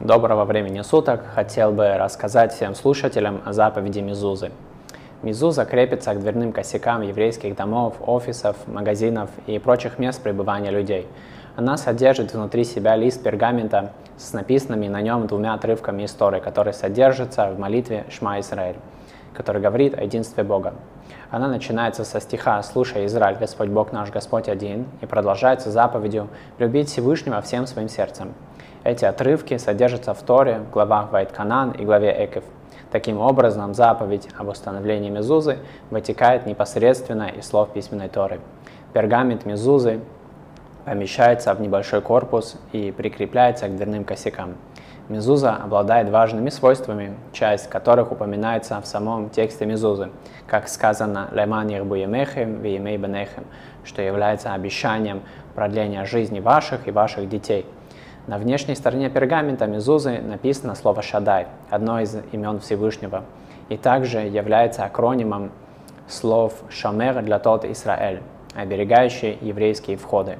Доброго времени суток! Хотел бы рассказать всем слушателям о заповеди Мизузы. Мизуза крепится к дверным косякам еврейских домов, офисов, магазинов и прочих мест пребывания людей. Она содержит внутри себя лист пергамента с написанными на нем двумя отрывками истории, которые содержатся в молитве Шма Исраэль, который говорит о единстве Бога. Она начинается со стиха «Слушай, Израиль, Господь Бог наш, Господь один» и продолжается заповедью «Любить Всевышнего всем своим сердцем». Эти отрывки содержатся в Торе, в главах Вайт-Канан и главе Экев. Таким образом, заповедь об установлении мезузы вытекает непосредственно из слов письменной Торы. Пергамент мезузы помещается в небольшой корпус и прикрепляется к дверным косякам. Мезуза обладает важными свойствами, часть которых упоминается в самом тексте Мезузы, как сказано «Леман Ербуемехем виемей бенехем», что является обещанием продления жизни ваших и ваших детей – на внешней стороне пергамента Мезузы написано слово «Шадай», одно из имен Всевышнего, и также является акронимом слов «Шамер» для тот Израиль, оберегающий еврейские входы.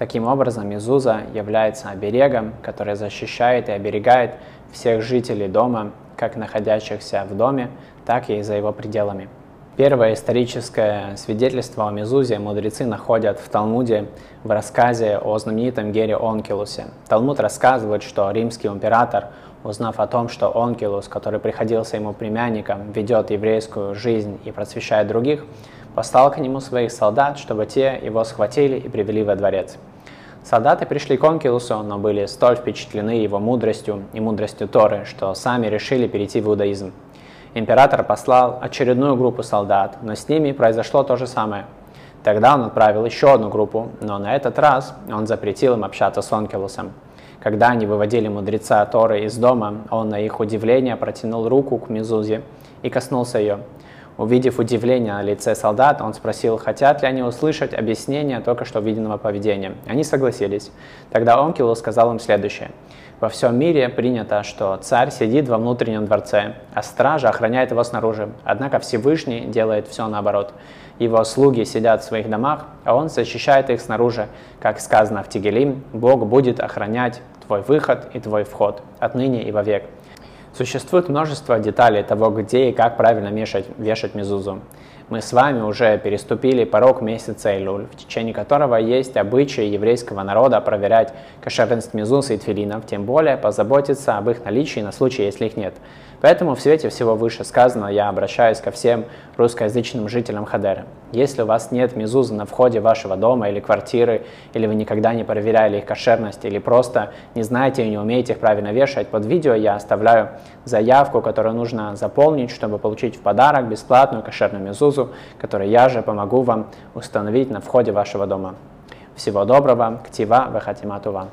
Таким образом, Мезуза является оберегом, который защищает и оберегает всех жителей дома, как находящихся в доме, так и за его пределами. Первое историческое свидетельство о Мезузе мудрецы находят в Талмуде в рассказе о знаменитом Гере Онкилусе. Талмуд рассказывает, что римский император, узнав о том, что Онкилус, который приходился ему племянником, ведет еврейскую жизнь и просвещает других, послал к нему своих солдат, чтобы те его схватили и привели во дворец. Солдаты пришли к Онкилусу, но были столь впечатлены его мудростью и мудростью Торы, что сами решили перейти в иудаизм. Император послал очередную группу солдат, но с ними произошло то же самое. Тогда он отправил еще одну группу, но на этот раз он запретил им общаться с Онкелусом. Когда они выводили мудреца Торы из дома, он на их удивление протянул руку к Мезузе и коснулся ее. Увидев удивление на лице солдат, он спросил, хотят ли они услышать объяснение только что виденного поведения. Они согласились. Тогда Онкилус сказал им следующее. Во всем мире принято, что царь сидит во внутреннем дворце, а стража охраняет его снаружи. Однако Всевышний делает все наоборот. Его слуги сидят в своих домах, а он защищает их снаружи. Как сказано в Тигелим, Бог будет охранять твой выход и твой вход отныне и вовек. Существует множество деталей того, где и как правильно вешать, вешать мезузу мы с вами уже переступили порог месяца Илюль, в течение которого есть обычаи еврейского народа проверять кошерность мезуса и тфилинов, тем более позаботиться об их наличии на случай, если их нет. Поэтому в свете всего вышесказанного я обращаюсь ко всем русскоязычным жителям Хадера. Если у вас нет мезузы на входе вашего дома или квартиры, или вы никогда не проверяли их кошерность, или просто не знаете и не умеете их правильно вешать, под видео я оставляю заявку, которую нужно заполнить, чтобы получить в подарок бесплатную кошерную мезузу, которую я же помогу вам установить на входе вашего дома. Всего доброго, ктива, вахатиматува.